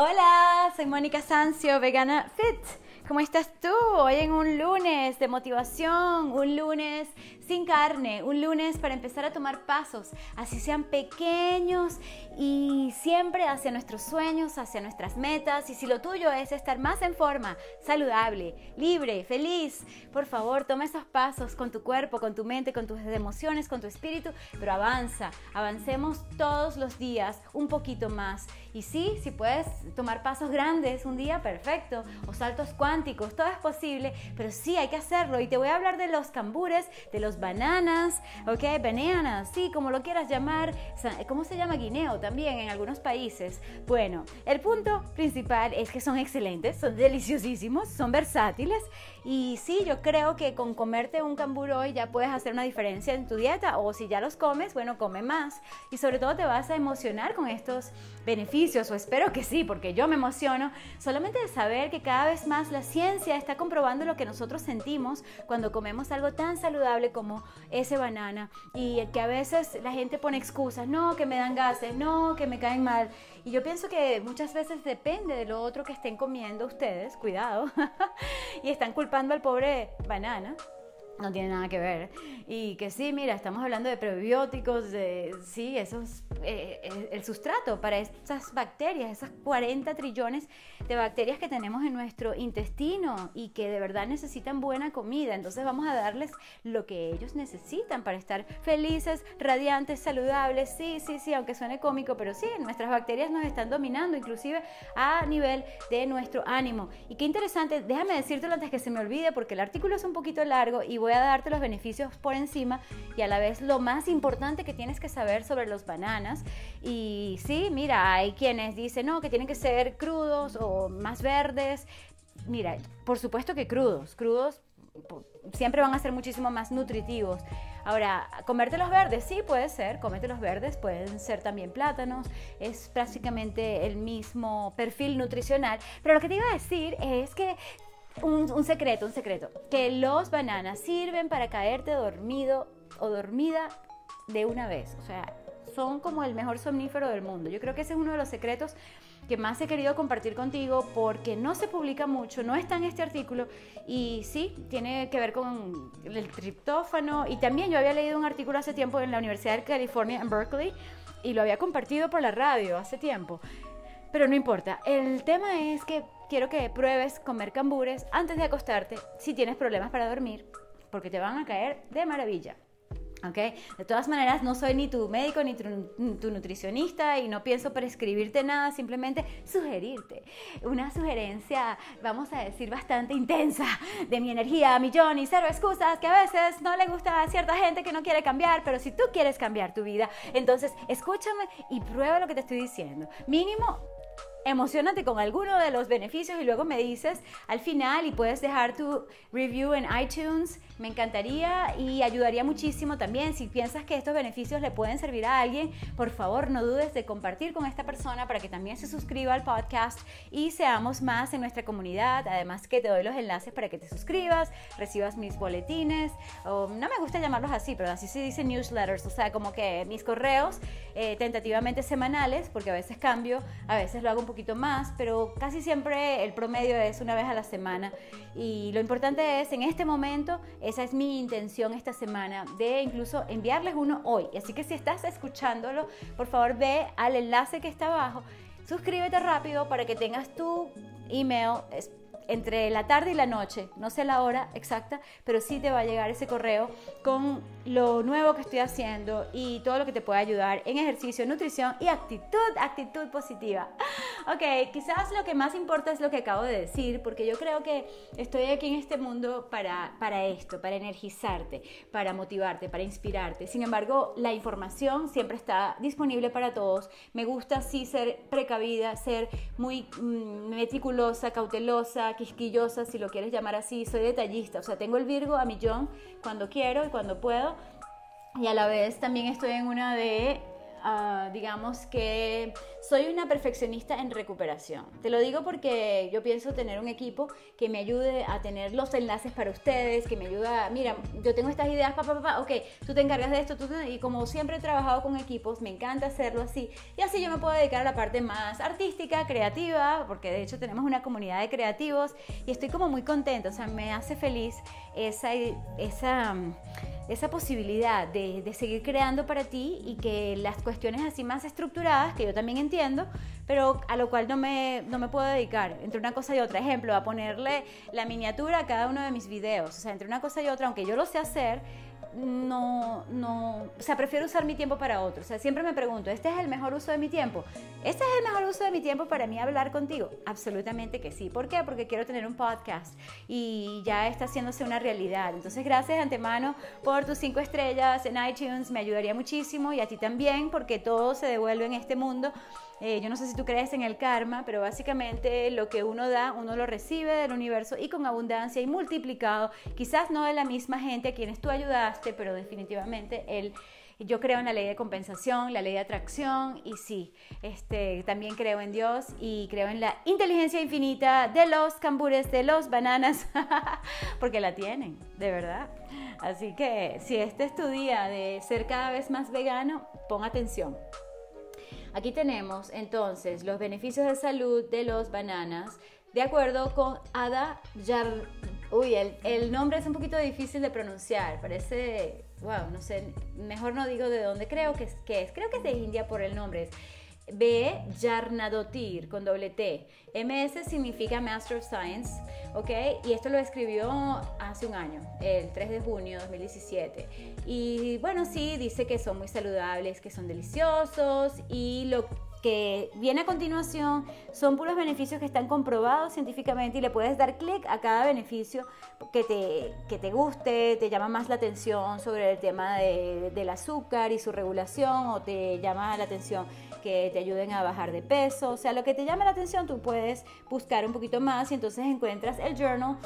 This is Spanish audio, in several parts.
Hola, soy Mónica Sancio, vegana fit. ¿Cómo estás tú? Hoy en un lunes de motivación, un lunes sin carne, un lunes para empezar a tomar pasos, así sean pequeños y siempre hacia nuestros sueños, hacia nuestras metas. Y si lo tuyo es estar más en forma, saludable, libre, feliz, por favor, toma esos pasos con tu cuerpo, con tu mente, con tus emociones, con tu espíritu, pero avanza, avancemos todos los días un poquito más. Y sí, si puedes tomar pasos grandes un día, perfecto, o saltos cuánticos, todo es posible, pero sí hay que hacerlo. Y te voy a hablar de los cambures, de los bananas, ¿ok? Bananas, sí, como lo quieras llamar. ¿Cómo se llama guineo también en algunos países? Bueno, el punto principal es que son excelentes, son deliciosísimos, son versátiles y sí, yo creo que con comerte un cambur hoy ya puedes hacer una diferencia en tu dieta o si ya los comes, bueno, come más y sobre todo te vas a emocionar con estos beneficios o espero que sí, porque yo me emociono solamente de saber que cada vez más la ciencia está comprobando lo que nosotros sentimos cuando comemos algo tan saludable como ese banana y que a veces la gente pone excusas, no, que me dan gases, no, que me caen mal. Y yo pienso que muchas veces depende de lo otro que estén comiendo ustedes, cuidado, y están culpando al pobre banana no tiene nada que ver. Y que sí, mira, estamos hablando de prebióticos, de, sí, esos, eh, eh, el sustrato para estas bacterias, esas 40 trillones de bacterias que tenemos en nuestro intestino y que de verdad necesitan buena comida. Entonces vamos a darles lo que ellos necesitan para estar felices, radiantes, saludables. Sí, sí, sí, aunque suene cómico, pero sí, nuestras bacterias nos están dominando, inclusive a nivel de nuestro ánimo. Y qué interesante, déjame decírtelo antes que se me olvide, porque el artículo es un poquito largo y voy voy a darte los beneficios por encima y a la vez lo más importante que tienes que saber sobre los bananas. Y sí, mira, hay quienes dicen, no, que tienen que ser crudos o más verdes. Mira, por supuesto que crudos, crudos siempre van a ser muchísimo más nutritivos. Ahora, comerte los verdes, sí puede ser, comete los verdes, pueden ser también plátanos, es prácticamente el mismo perfil nutricional, pero lo que te iba a decir es que un, secreto, un secreto, que los bananas sirven para caerte dormido o dormida de una vez. O sea, son como el mejor somnífero del mundo. Yo creo que ese es uno de los secretos que más he querido compartir contigo porque no se publica mucho, no está en este artículo y sí, tiene que ver con el triptófano y también yo había leído un artículo hace tiempo en la Universidad de California en Berkeley y lo había compartido por la radio hace tiempo. Pero no importa, el tema es que quiero que pruebes comer cambures antes de acostarte si tienes problemas para dormir, porque te van a caer de maravilla. ¿Ok? De todas maneras, no soy ni tu médico ni tu, nutricionista y no pienso prescribirte nada, simplemente sugerirte una sugerencia, vamos a decir, bastante intensa de mi energía millón y cero excusas que a veces no le gusta a cierta gente que no quiere cambiar, pero si tú quieres cambiar tu vida, entonces escúchame y prueba lo que te estoy diciendo. Mínimo emocionate con alguno de los beneficios y luego me dices al final y puedes dejar tu review en iTunes. Me encantaría y ayudaría muchísimo también. Si piensas que estos beneficios le pueden servir a alguien, por favor no dudes de compartir con esta persona para que también se suscriba al podcast y seamos más en nuestra comunidad. Además que te doy los enlaces para que te suscribas, recibas mis boletines, o no me gusta llamarlos así, pero así se dice newsletters, o sea, como que mis correos eh, tentativamente semanales, porque a veces cambio, a veces lo hago un poquito más, pero casi siempre el promedio es una vez a la semana. Y lo importante es, en este momento, esa es mi intención esta semana, de incluso enviarles uno hoy. Así que si estás escuchándolo, por favor ve al enlace que está abajo, suscríbete rápido para que tengas tu email entre la tarde y la noche, no sé la hora exacta, pero sí te va a llegar ese correo con lo nuevo que estoy haciendo y todo lo que te puede ayudar en ejercicio, nutrición y actitud, actitud positiva. Ok, quizás lo que más importa es lo que acabo de decir, porque yo creo que estoy aquí en este mundo para, para esto, para energizarte, para motivarte, para inspirarte. Sin embargo, la información siempre está disponible para todos. Me gusta sí ser precavida, ser muy mm, meticulosa, cautelosa, quisquillosa, si lo quieres llamar así, soy detallista, o sea, tengo el Virgo a millón cuando quiero y cuando puedo, y a la vez también estoy en una de ah, digamos que soy una perfeccionista en recuperación. Te lo digo porque yo pienso tener un equipo que me ayude a tener los enlaces para ustedes, que me ayuda, mira, yo tengo estas ideas, papá, papá, ok, tú te encargas de esto, tú y como siempre he trabajado con equipos, me encanta hacerlo así, y así yo me puedo dedicar a la parte más artística, creativa, porque de hecho tenemos una comunidad de creativos y estoy como muy contenta, o sea, me hace feliz esa, esa esa posibilidad de, seguir creando para ti y que las cuestiones así más estructuradas, que yo también entiendo, pero a lo cual no me, no me puedo dedicar, entre una cosa y otra. Ejemplo, a ponerle la miniatura a cada uno de mis videos. O sea, entre una cosa y otra, aunque yo lo sé hacer, no, no, o sea, prefiero usar mi tiempo para otro. O sea, siempre me pregunto, ¿este es el mejor uso de mi tiempo? ¿Este es el mejor uso de mi tiempo para mí hablar contigo? Absolutamente que sí. ¿Por qué? Porque quiero tener un podcast y ya está haciéndose una realidad. Entonces, gracias de antemano por tus cinco estrellas en iTunes, me ayudaría muchísimo y a ti también, porque todo se devuelve en este mundo eh, yo no sé si tú crees en el karma, pero básicamente lo que uno da, uno lo recibe del universo y con abundancia y multiplicado. Quizás no de la misma gente a quienes tú ayudaste, pero definitivamente él yo creo en la ley de compensación, la ley de atracción y sí, este, también creo en Dios y creo en la inteligencia infinita de los cambures, de los bananas, porque la tienen, de verdad. Así que si este es tu día de ser cada vez más vegano, pon atención. Aquí tenemos entonces los beneficios de salud de los bananas de acuerdo con Ada Yar... Uy, el, nombre es un poquito difícil de pronunciar, parece, wow, no sé, mejor no digo de dónde creo que es, que es. creo que es de India por el nombre. B. Yarnadotir con doble T. MS significa Master of Science, ¿ok? Y esto lo escribió hace un año, el 3 de junio de 2017. Y bueno, sí, dice que son muy saludables, que son deliciosos y lo que viene a continuación son puros beneficios que están comprobados científicamente y le puedes dar clic a cada beneficio que te, que te guste, te llama más la atención sobre el tema de, del azúcar y su regulación o te llama la atención que te ayuden a bajar de peso, o sea, lo que te llama la atención tú puedes buscar un poquito más y entonces encuentras el journal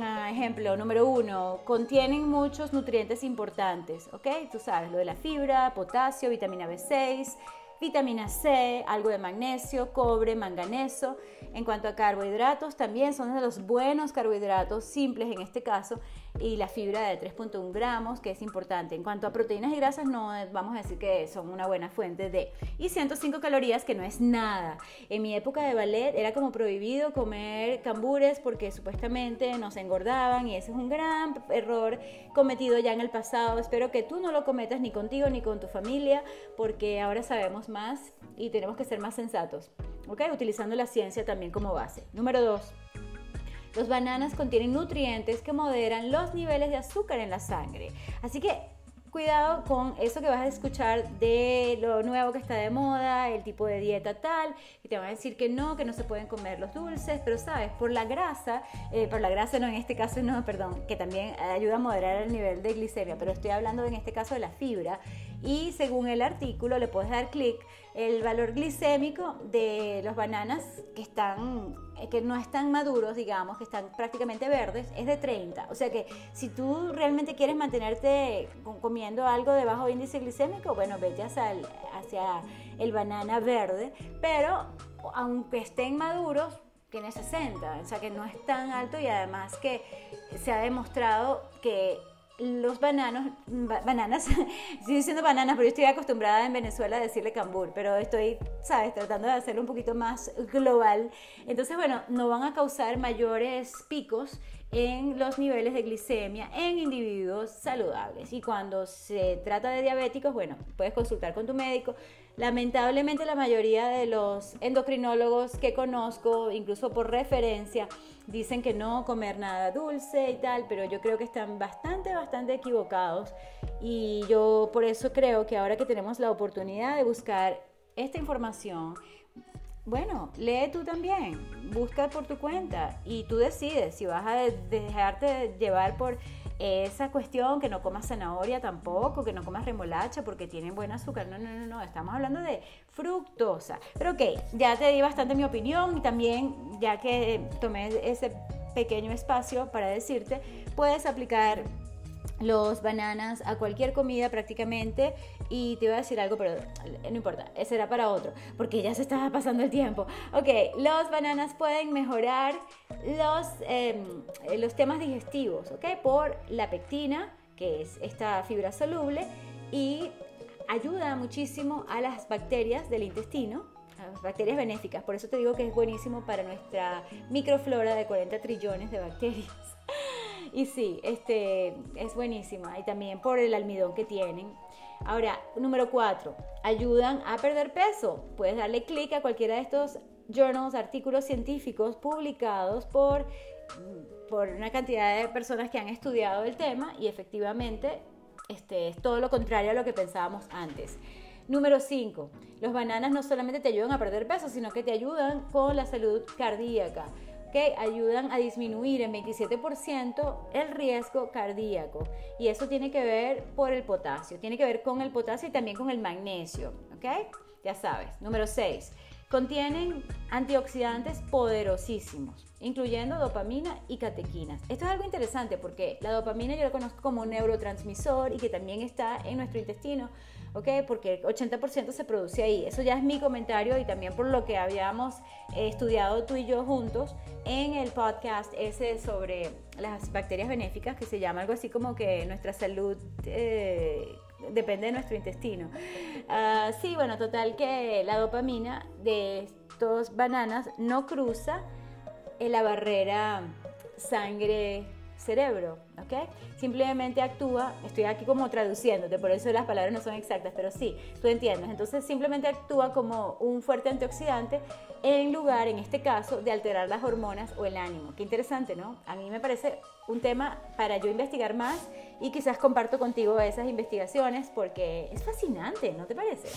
ah, ejemplo número uno, contienen muchos nutrientes importantes, ¿ok? Tú sabes, lo de la fibra, potasio, vitamina B6, vitamina C, algo de magnesio, cobre, manganeso. En cuanto a carbohidratos, también son de los buenos carbohidratos simples en este caso y la fibra de 3.1 gramos, que es importante. En cuanto a proteínas y grasas, no vamos a decir que son una buena fuente de. Y 105 calorías, que no es nada. En mi época de ballet era como prohibido comer cambures porque supuestamente nos engordaban y ese es un gran error cometido ya en el pasado. Espero que tú no lo cometas ni contigo ni con tu familia, porque ahora sabemos más y tenemos que ser más sensatos. ¿Ok? Utilizando la ciencia también como base. Número 2 los bananas contienen nutrientes que moderan los niveles de azúcar en la sangre. Así que cuidado con eso que vas a escuchar de lo nuevo que está de moda, el tipo de dieta tal, y te van a decir que no, que no se pueden comer los dulces, pero sabes, por la grasa, eh, por la grasa no, en este caso no, perdón, que también ayuda a moderar el nivel de glicemia, pero estoy hablando en este caso de la fibra, y según el artículo le puedes dar clic el valor glicémico de los bananas que están eh, que no están maduros, digamos, que están prácticamente verdes, es de 30. O sea que si tú realmente quieres mantenerte comiendo algo de bajo índice glicémico, bueno, vete hacia hacia el banana verde, pero aunque estén maduros, tiene 60, o sea que no es tan alto y además que se ha demostrado que los bananos, bananas, estoy diciendo bananas, pero yo estoy acostumbrada en Venezuela a decirle cambur, pero estoy, sabes, tratando de hacerlo un poquito más global. Entonces, bueno, no van a causar mayores picos en los niveles de glicemia en individuos saludables. Y cuando se trata de diabéticos, bueno, puedes consultar con tu médico. Lamentablemente la mayoría de los endocrinólogos que conozco, incluso por referencia, dicen que no comer nada dulce y tal, pero yo creo que están bastante, bastante equivocados. Y yo por eso creo que ahora que tenemos la oportunidad de buscar esta información, bueno, lee tú también, busca por tu cuenta y tú decides si vas a dejarte llevar por esa cuestión, que no comas zanahoria tampoco, que no comas remolacha porque tienen buen azúcar. No, no, no, no, estamos hablando de fructosa. Pero ok, ya te di bastante mi opinión y también ya que tomé ese pequeño espacio para decirte, puedes aplicar los bananas a cualquier comida prácticamente y te iba a decir algo pero no importa, será para otro porque ya se estaba pasando el tiempo ok, los bananas pueden mejorar los, em, los temas digestivos ok, por la pectina que es esta fibra soluble y ayuda muchísimo a las bacterias del intestino bacterias benéficas, por eso te digo que es buenísimo para nuestra microflora de 40 trillones de bacterias. Y sí, este, es buenísima. Y también por el almidón que tienen. Ahora, número cuatro, ayudan a perder peso. Puedes darle clic a cualquiera de estos journals, artículos científicos publicados por, por una cantidad de personas que han estudiado el tema y efectivamente este, es todo lo contrario a lo que pensábamos antes. Número 5. Los bananas no solamente te ayudan a perder peso, sino que te ayudan con la salud cardíaca que ayudan a disminuir en 27% el riesgo cardíaco. Y eso tiene que ver por el potasio, tiene que ver con el potasio y también con el magnesio. ¿Ok? Ya sabes. Número 6. Contienen antioxidantes poderosísimos, incluyendo dopamina y catequinas. Esto es algo interesante porque la dopamina yo la conozco como un neurotransmisor y que también está en nuestro intestino ¿ok? Porque el 80% se produce ahí. Eso ya es mi comentario y también por lo que habíamos eh, estudiado tú y yo juntos en el podcast ese sobre las bacterias benéficas, que se llama algo así como que nuestra salud... Eh, depende de nuestro intestino. Ah, sí, bueno, total que la dopamina de estos bananas no cruza la barrera sangre cerebro, ¿ok? Simplemente actúa, estoy aquí como traduciéndote, por eso las palabras no son exactas, pero sí, tú entiendes. Entonces simplemente actúa como un fuerte antioxidante en lugar, en este caso, de alterar las hormonas o el ánimo. Qué interesante, ¿no? A mí me parece un tema para yo investigar más y quizás comparto contigo esas investigaciones porque es fascinante, ¿no te parece?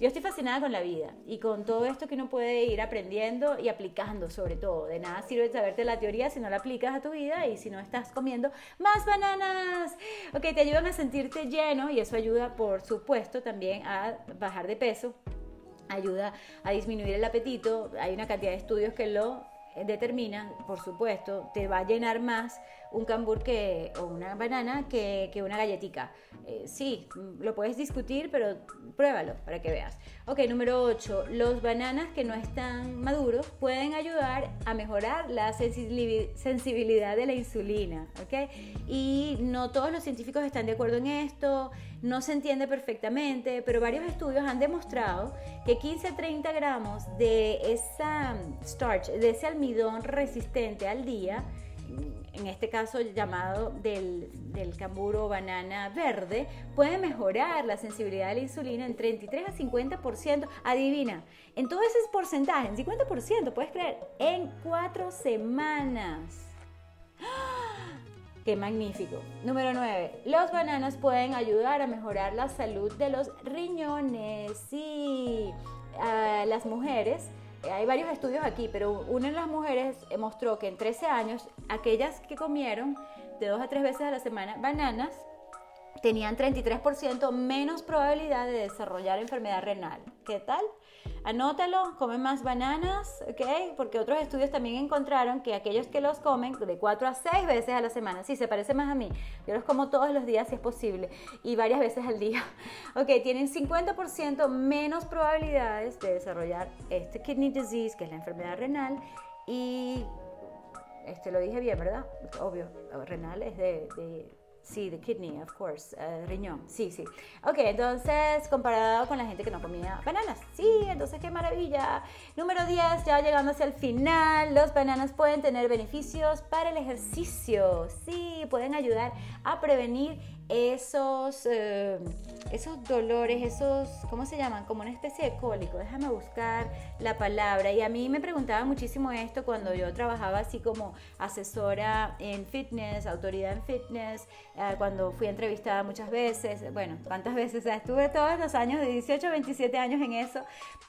Yo estoy fascinada con la vida y con todo esto que uno puede ir aprendiendo y aplicando sobre todo. De nada sirve saberte la teoría si no la aplicas a tu vida y si no estás comiendo más bananas. Ok, te ayudan a sentirte lleno y eso ayuda por supuesto también a bajar de peso ayuda a disminuir el apetito. Hay una cantidad de estudios que lo determinan, por supuesto, te va a llenar más un cambur que, o una banana que, que una galletica. Eh, sí, lo puedes discutir, pero pruébalo para que veas. Ok, número 8. Los bananas que no están maduros pueden ayudar a mejorar la sensibilidad de la insulina. Ok, y no todos los científicos están de acuerdo en esto, no se entiende perfectamente, pero varios estudios han demostrado que 15 a 30 gramos de esa starch, de ese almidón resistente al día, en este caso llamado del, del camburo banana verde, puede mejorar la sensibilidad de la insulina en 33 a 50%. Adivina, en todo ese porcentaje, en 50%, puedes creer, en cuatro semanas. ¡Ah! ¡Qué magnífico! Número 9. Los bananas pueden ayudar a mejorar la salud de los riñones. Sí, las mujeres hay varios estudios aquí, pero una de las mujeres mostró que en 13 años, aquellas que comieron de dos a tres veces a la semana bananas, tenían 33% menos probabilidad de desarrollar enfermedad renal. ¿Qué tal? Anótalo, comen más bananas, ¿ok? Porque otros estudios también encontraron que aquellos que los comen de 4 a 6 veces a la semana, sí, se parece más a mí, yo los como todos los días si es posible y varias veces al día, ok, tienen 50% menos probabilidades de desarrollar este kidney disease, que es la enfermedad renal, y este lo dije bien, ¿verdad? Obvio, renal es de Sí, the kidney, of course, uh, riñón, sí, sí. Ok, entonces, comparado con la gente que no comía bananas, sí, entonces qué maravilla. Número 10, ya llegando hacia el final, los bananas pueden tener beneficios para el ejercicio, sí, pueden ayudar a prevenir esos, eh, esos dolores, esos, ¿cómo se llaman? Como una especie de cólico. Déjame buscar la palabra. Y a mí me preguntaba muchísimo esto cuando yo trabajaba así como asesora en fitness, autoridad en fitness, eh, cuando fui entrevistada muchas veces. Bueno, ¿cuántas veces? estuve todos los años, de 18 a 27 años en eso.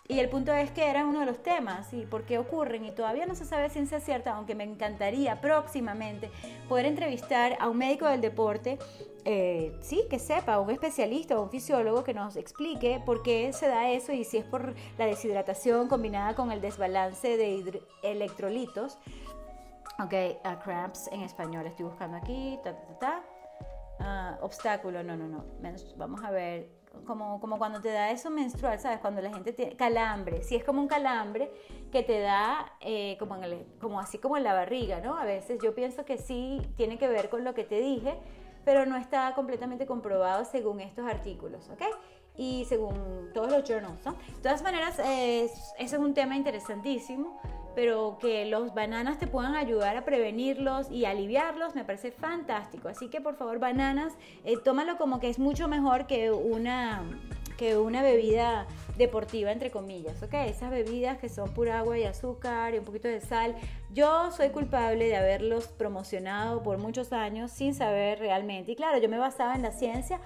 Y el punto es que era uno de los temas y por qué ocurren. Y todavía no se sabe ciencia cierta, aunque me encantaría próximamente poder entrevistar a un médico del deporte eh, sí, que sepa, un especialista o un fisiólogo que nos explique por qué se da eso y si es por la deshidratación combinada con el desbalance de electrolitos. Ok, cramps en español, estoy buscando aquí, ta, ta, ta, ah, obstáculo, no, no, no. Vamos a ver, como, como cuando te da eso menstrual, ¿sabes? Cuando la gente tiene calambre, si es como un calambre que te da eh, como, como así como en la barriga, ¿no? A veces yo pienso que sí tiene que ver con lo que te dije, pero no está completamente comprobado según estos artículos, ¿ok? Y según todos los journals, ¿no? De todas maneras, ese es un tema interesantísimo pero que los bananas te puedan ayudar a prevenirlos y aliviarlos, me parece fantástico. Así que por favor, bananas, eh, tómalo como que es mucho mejor que una, que una bebida deportiva, entre comillas, ¿ok? Esas bebidas que son pura agua y azúcar y un poquito de sal. Yo soy culpable de haberlos promocionado por muchos años sin saber realmente. Y claro, yo me basaba en la ciencia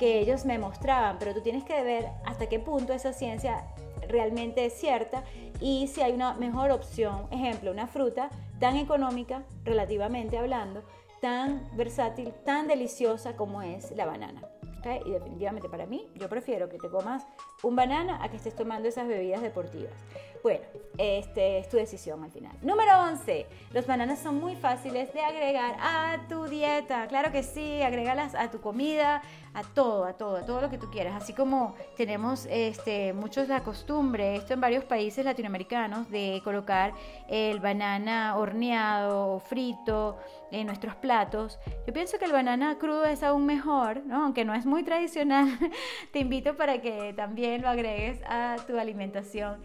que ellos me mostraban, pero tú tienes que ver hasta qué punto esa ciencia realmente es cierta y si hay una mejor opción, ejemplo, una fruta tan económica, relativamente hablando, tan versátil, tan deliciosa como es la banana. Y definitivamente para mí, yo prefiero que te comas un banana a que estés tomando esas bebidas deportivas. Bueno, este es tu decisión al final. Número 11. Los bananas son muy fáciles de agregar a tu dieta. Claro que sí, agrégalas a tu comida, a todo, a todo, a todo lo que tú quieras. Así como tenemos este, muchos la costumbre, esto en varios países latinoamericanos, de colocar el banana horneado o frito en nuestros platos. Yo pienso que el banana crudo es aún mejor, ¿no? aunque no es muy tradicional. Te invito para que lo agregues a tu alimentación.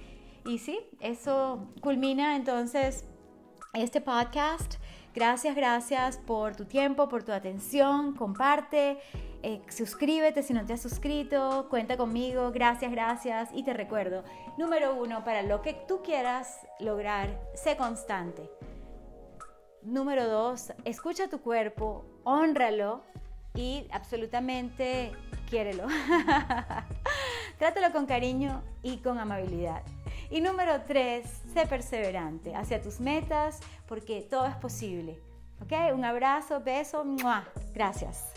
Y sí, eso culmina entonces este podcast. Gracias, gracias por tu tiempo, por tu atención. Comparte, eh, suscríbete si no te has suscrito, cuenta conmigo. Gracias, gracias. Y te recuerdo, número uno, para lo que tú quieras lograr, sé constante. Número dos, escucha tu cuerpo, honralo y absolutamente quiérelo. Trátalo con cariño y con amabilidad. Y número tres, sé perseverante hacia tus metas porque todo es posible. ¿Ok? Un abrazo, beso, ¡mua! gracias.